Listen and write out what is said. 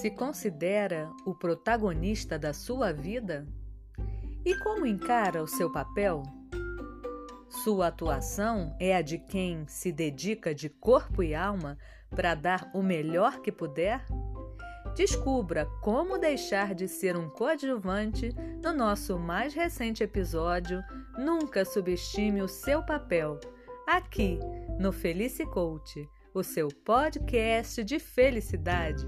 Se considera o protagonista da sua vida? E como encara o seu papel? Sua atuação é a de quem se dedica de corpo e alma para dar o melhor que puder? Descubra como deixar de ser um coadjuvante no nosso mais recente episódio Nunca Subestime o Seu Papel, aqui no Felice Coach, o seu podcast de felicidade.